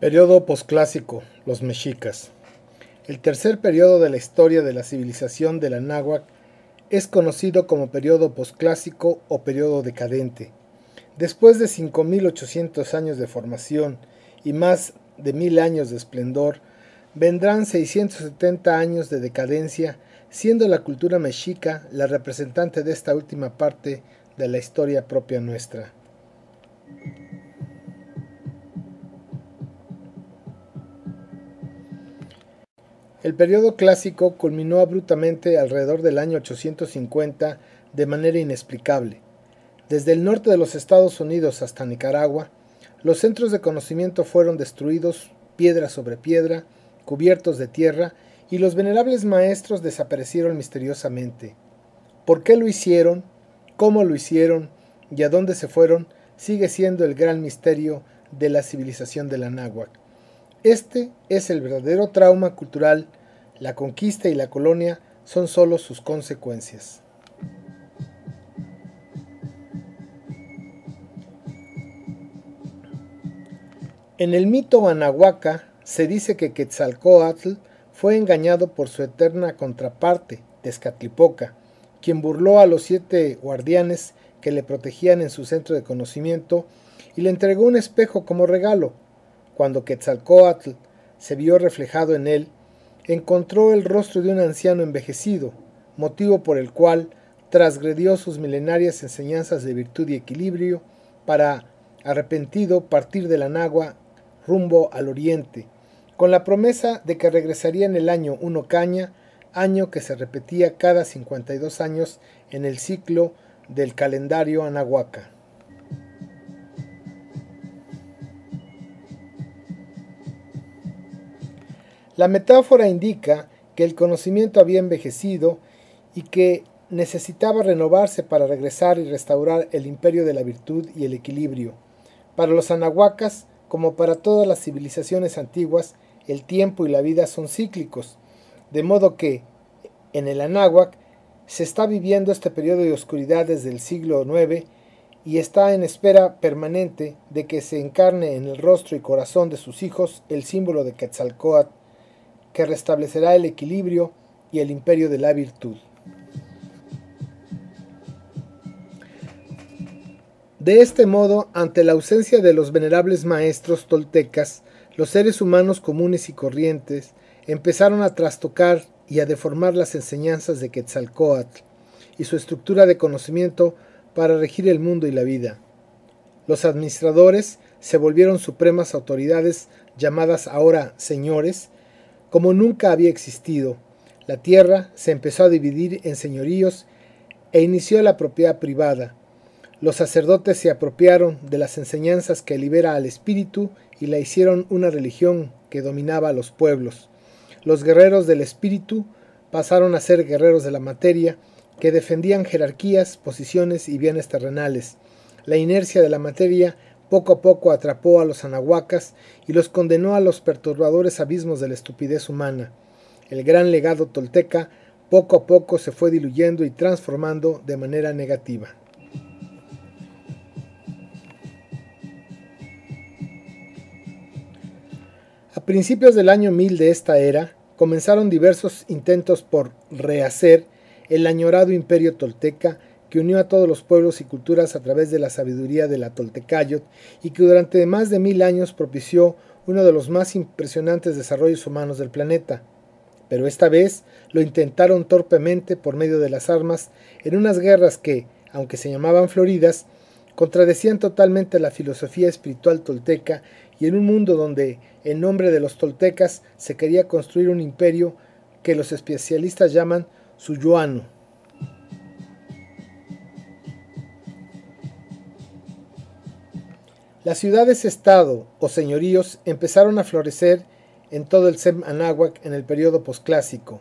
Periodo posclásico, los mexicas. El tercer periodo de la historia de la civilización de la náhuatl es conocido como periodo posclásico o periodo decadente. Después de 5.800 años de formación y más de mil años de esplendor, vendrán 670 años de decadencia, siendo la cultura mexica la representante de esta última parte de la historia propia nuestra. El periodo clásico culminó abruptamente alrededor del año 850 de manera inexplicable. Desde el norte de los Estados Unidos hasta Nicaragua, los centros de conocimiento fueron destruidos piedra sobre piedra, cubiertos de tierra, y los venerables maestros desaparecieron misteriosamente. ¿Por qué lo hicieron? ¿Cómo lo hicieron? ¿Y a dónde se fueron? sigue siendo el gran misterio de la civilización de la náhuatl. Este es el verdadero trauma cultural, la conquista y la colonia son solo sus consecuencias. En el mito Anahuaca se dice que Quetzalcoatl fue engañado por su eterna contraparte, Tezcatlipoca, quien burló a los siete guardianes que le protegían en su centro de conocimiento y le entregó un espejo como regalo, cuando Quetzalcoatl se vio reflejado en él, encontró el rostro de un anciano envejecido, motivo por el cual transgredió sus milenarias enseñanzas de virtud y equilibrio para, arrepentido, partir de la Nagua rumbo al oriente, con la promesa de que regresaría en el año uno caña, año que se repetía cada 52 años en el ciclo del calendario anahuaca. La metáfora indica que el conocimiento había envejecido y que necesitaba renovarse para regresar y restaurar el imperio de la virtud y el equilibrio. Para los anahuacas, como para todas las civilizaciones antiguas, el tiempo y la vida son cíclicos, de modo que, en el anáhuac, se está viviendo este periodo de oscuridad desde el siglo IX y está en espera permanente de que se encarne en el rostro y corazón de sus hijos el símbolo de Quetzalcoatl, que restablecerá el equilibrio y el imperio de la virtud. De este modo, ante la ausencia de los venerables maestros toltecas, los seres humanos comunes y corrientes empezaron a trastocar y a deformar las enseñanzas de Quetzalcoatl y su estructura de conocimiento para regir el mundo y la vida. Los administradores se volvieron supremas autoridades llamadas ahora señores como nunca había existido. La tierra se empezó a dividir en señoríos e inició la propiedad privada. Los sacerdotes se apropiaron de las enseñanzas que libera al espíritu y la hicieron una religión que dominaba a los pueblos. Los guerreros del espíritu pasaron a ser guerreros de la materia, que defendían jerarquías, posiciones y bienes terrenales. La inercia de la materia poco a poco atrapó a los anahuacas y los condenó a los perturbadores abismos de la estupidez humana. El gran legado tolteca poco a poco se fue diluyendo y transformando de manera negativa. A principios del año 1000 de esta era, comenzaron diversos intentos por rehacer el añorado imperio tolteca que unió a todos los pueblos y culturas a través de la sabiduría de la Toltecayot y que durante más de mil años propició uno de los más impresionantes desarrollos humanos del planeta. Pero esta vez lo intentaron torpemente por medio de las armas en unas guerras que, aunque se llamaban floridas, contradecían totalmente la filosofía espiritual tolteca y en un mundo donde, en nombre de los toltecas, se quería construir un imperio que los especialistas llaman suyuano. Las ciudades-estado o señoríos empezaron a florecer en todo el Sem Anáhuac en el periodo posclásico.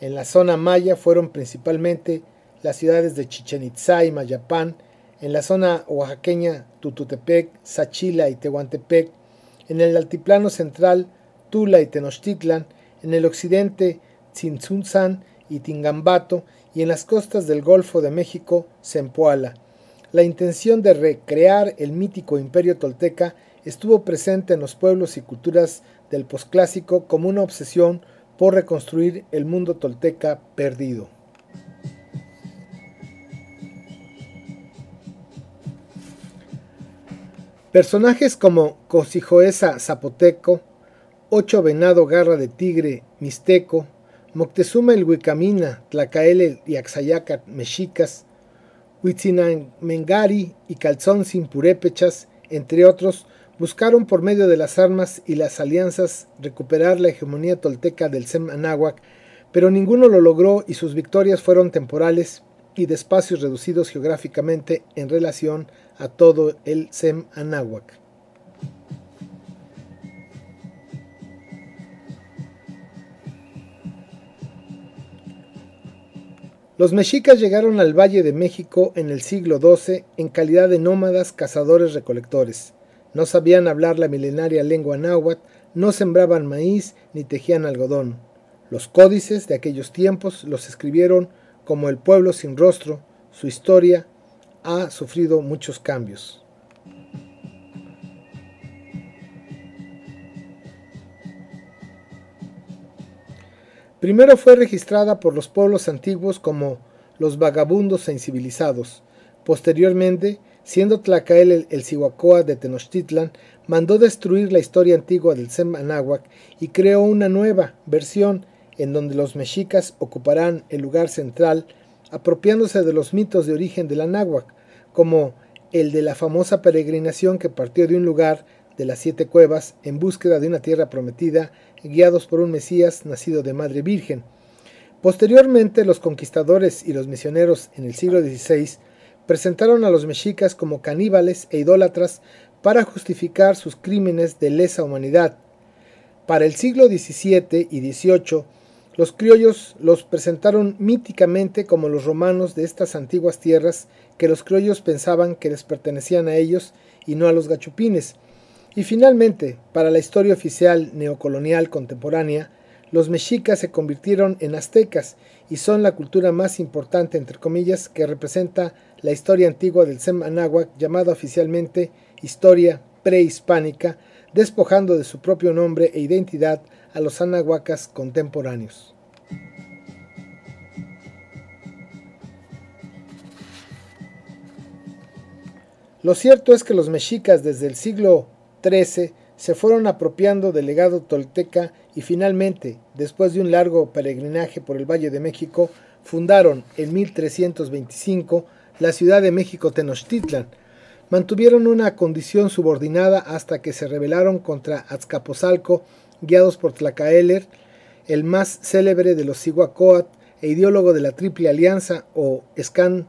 En la zona maya fueron principalmente las ciudades de Chichen Itzá y Mayapán, en la zona oaxaqueña Tututepec, Sachila y Tehuantepec, en el altiplano central Tula y Tenochtitlan, en el occidente Tzintzuntzan y Tingambato y en las costas del Golfo de México, Zempoala. la intención de recrear el mítico imperio tolteca estuvo presente en los pueblos y culturas del posclásico como una obsesión por reconstruir el mundo tolteca perdido. Personajes como Cosijoesa Zapoteco, Ocho Venado Garra de Tigre Mixteco, Moctezuma el Huicamina, Tlacaele y Axayaca Mexicas, Mengari y Calzón sin purépechas, entre otros, buscaron por medio de las armas y las alianzas recuperar la hegemonía tolteca del Sem Anáhuac, pero ninguno lo logró y sus victorias fueron temporales y de espacios reducidos geográficamente en relación a todo el Sem Anáhuac. Los mexicas llegaron al Valle de México en el siglo XII en calidad de nómadas cazadores-recolectores. No sabían hablar la milenaria lengua náhuatl, no sembraban maíz ni tejían algodón. Los códices de aquellos tiempos los escribieron como el pueblo sin rostro. Su historia ha sufrido muchos cambios. Primero fue registrada por los pueblos antiguos como los vagabundos e incivilizados. Posteriormente, siendo Tlacael el, el de Tenochtitlan, mandó destruir la historia antigua del Sem Anáhuac y creó una nueva versión en donde los mexicas ocuparán el lugar central, apropiándose de los mitos de origen del Anáhuac, como el de la famosa peregrinación que partió de un lugar de las siete cuevas en búsqueda de una tierra prometida, guiados por un Mesías nacido de Madre Virgen. Posteriormente, los conquistadores y los misioneros en el siglo XVI presentaron a los mexicas como caníbales e idólatras para justificar sus crímenes de lesa humanidad. Para el siglo XVII y XVIII, los criollos los presentaron míticamente como los romanos de estas antiguas tierras que los criollos pensaban que les pertenecían a ellos y no a los gachupines, y finalmente, para la historia oficial neocolonial contemporánea, los mexicas se convirtieron en aztecas y son la cultura más importante, entre comillas, que representa la historia antigua del Sem Anáhuac, llamada oficialmente historia prehispánica, despojando de su propio nombre e identidad a los anahuacas contemporáneos. Lo cierto es que los mexicas desde el siglo se fueron apropiando del legado tolteca y finalmente, después de un largo peregrinaje por el Valle de México, fundaron en 1325 la ciudad de México Tenochtitlan. Mantuvieron una condición subordinada hasta que se rebelaron contra Azcapotzalco, guiados por Tlacaeler, el más célebre de los Cihuacóatl e ideólogo de la Triple Alianza o Scan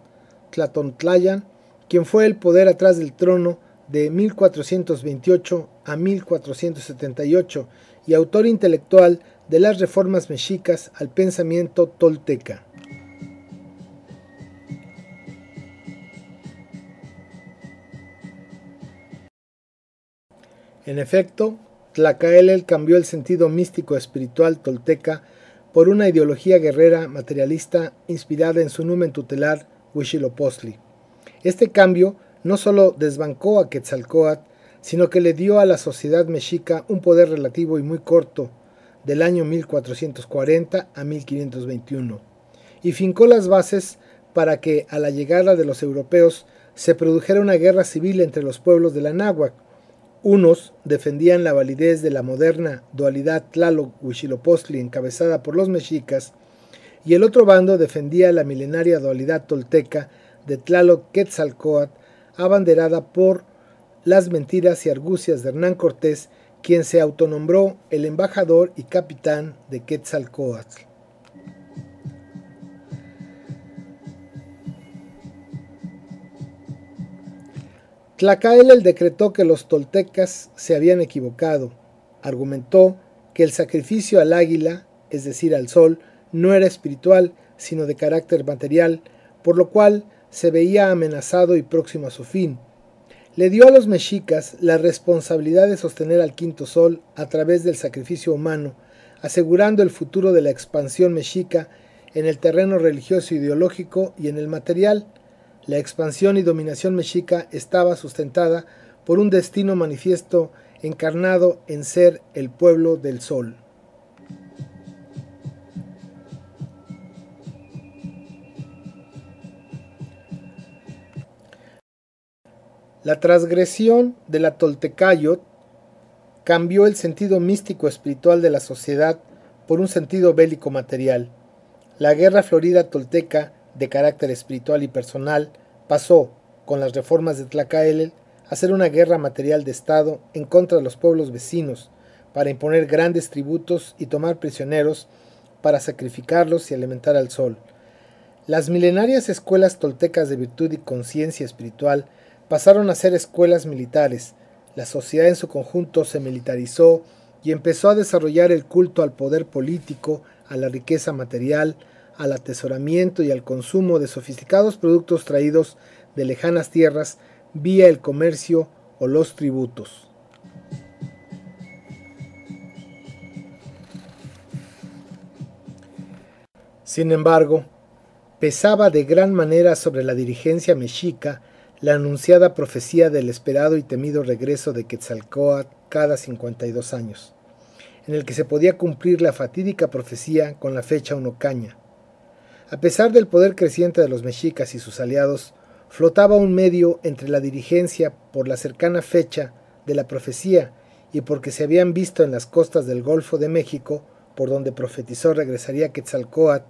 Tlatontlayan, quien fue el poder atrás del trono de 1428 a 1478 y autor intelectual de las reformas mexicas al pensamiento tolteca. En efecto, Tlacaelel cambió el sentido místico espiritual tolteca por una ideología guerrera materialista inspirada en su numen tutelar Huitzilopochtli. Este cambio no solo desbancó a Quetzalcoatl, sino que le dio a la sociedad mexica un poder relativo y muy corto, del año 1440 a 1521, y fincó las bases para que, a la llegada de los europeos, se produjera una guerra civil entre los pueblos de la náhuac. Unos defendían la validez de la moderna dualidad Tlaloc-Huitzilopochtli encabezada por los mexicas, y el otro bando defendía la milenaria dualidad tolteca de Tlaloc-Quetzalcoatl abanderada por las mentiras y argucias de Hernán Cortés, quien se autonombró el embajador y capitán de Quetzalcoatl. Tlacaelel decretó que los toltecas se habían equivocado. Argumentó que el sacrificio al águila, es decir, al sol, no era espiritual, sino de carácter material, por lo cual se veía amenazado y próximo a su fin. Le dio a los mexicas la responsabilidad de sostener al quinto sol a través del sacrificio humano, asegurando el futuro de la expansión mexica en el terreno religioso ideológico y en el material. La expansión y dominación mexica estaba sustentada por un destino manifiesto encarnado en ser el pueblo del sol. La transgresión de la Toltecayot cambió el sentido místico espiritual de la sociedad por un sentido bélico material. La guerra florida tolteca, de carácter espiritual y personal, pasó, con las reformas de Tlacaelel, a ser una guerra material de Estado en contra de los pueblos vecinos, para imponer grandes tributos y tomar prisioneros, para sacrificarlos y alimentar al sol. Las milenarias escuelas toltecas de virtud y conciencia espiritual pasaron a ser escuelas militares, la sociedad en su conjunto se militarizó y empezó a desarrollar el culto al poder político, a la riqueza material, al atesoramiento y al consumo de sofisticados productos traídos de lejanas tierras vía el comercio o los tributos. Sin embargo, pesaba de gran manera sobre la dirigencia mexica la anunciada profecía del esperado y temido regreso de Quetzalcoatl cada 52 años, en el que se podía cumplir la fatídica profecía con la fecha unocaña. A pesar del poder creciente de los mexicas y sus aliados, flotaba un medio entre la dirigencia por la cercana fecha de la profecía y porque se habían visto en las costas del Golfo de México, por donde profetizó regresaría Quetzalcoatl,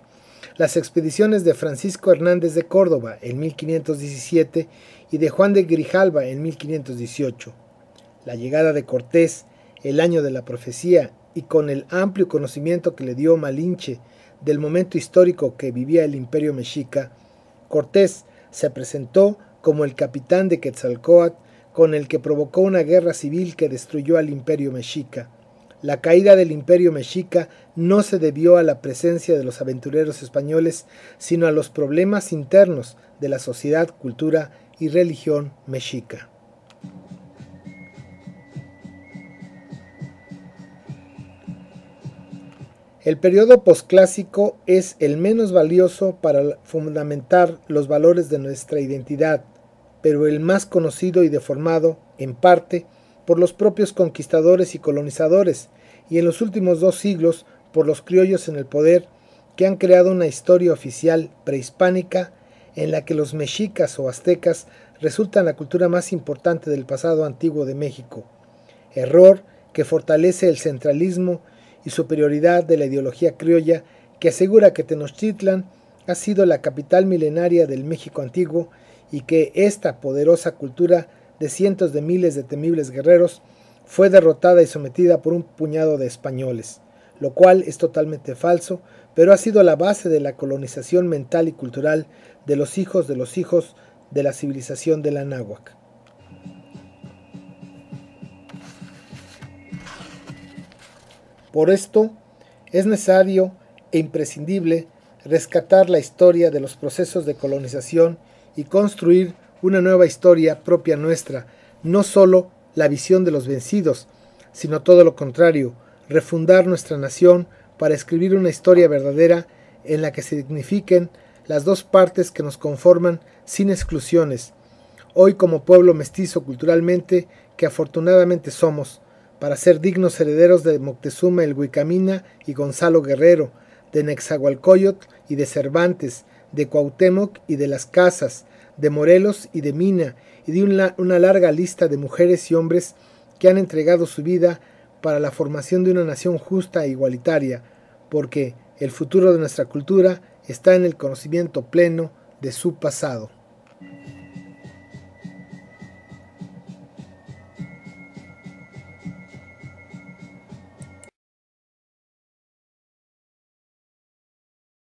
las expediciones de Francisco Hernández de Córdoba en 1517 y de Juan de Grijalva en 1518. La llegada de Cortés, el año de la profecía, y con el amplio conocimiento que le dio Malinche del momento histórico que vivía el imperio mexica, Cortés se presentó como el capitán de Quetzalcoatl con el que provocó una guerra civil que destruyó al imperio mexica. La caída del imperio mexica no se debió a la presencia de los aventureros españoles, sino a los problemas internos de la sociedad, cultura y religión mexica. El periodo posclásico es el menos valioso para fundamentar los valores de nuestra identidad, pero el más conocido y deformado, en parte, por los propios conquistadores y colonizadores, y en los últimos dos siglos por los criollos en el poder, que han creado una historia oficial prehispánica en la que los mexicas o aztecas resultan la cultura más importante del pasado antiguo de México, error que fortalece el centralismo y superioridad de la ideología criolla que asegura que Tenochtitlan ha sido la capital milenaria del México antiguo y que esta poderosa cultura de cientos de miles de temibles guerreros fue derrotada y sometida por un puñado de españoles, lo cual es totalmente falso, pero ha sido la base de la colonización mental y cultural de los hijos de los hijos de la civilización de la Por esto es necesario e imprescindible rescatar la historia de los procesos de colonización y construir una nueva historia propia nuestra, no sólo la visión de los vencidos, sino todo lo contrario, refundar nuestra nación para escribir una historia verdadera en la que se dignifiquen las dos partes que nos conforman sin exclusiones, hoy como pueblo mestizo culturalmente que afortunadamente somos, para ser dignos herederos de Moctezuma el Huicamina y Gonzalo Guerrero, de Nexahualcoyotl y de Cervantes, de Cuauhtémoc y de las Casas, de Morelos y de Mina, y de una larga lista de mujeres y hombres que han entregado su vida para la formación de una nación justa e igualitaria, porque el futuro de nuestra cultura está en el conocimiento pleno de su pasado.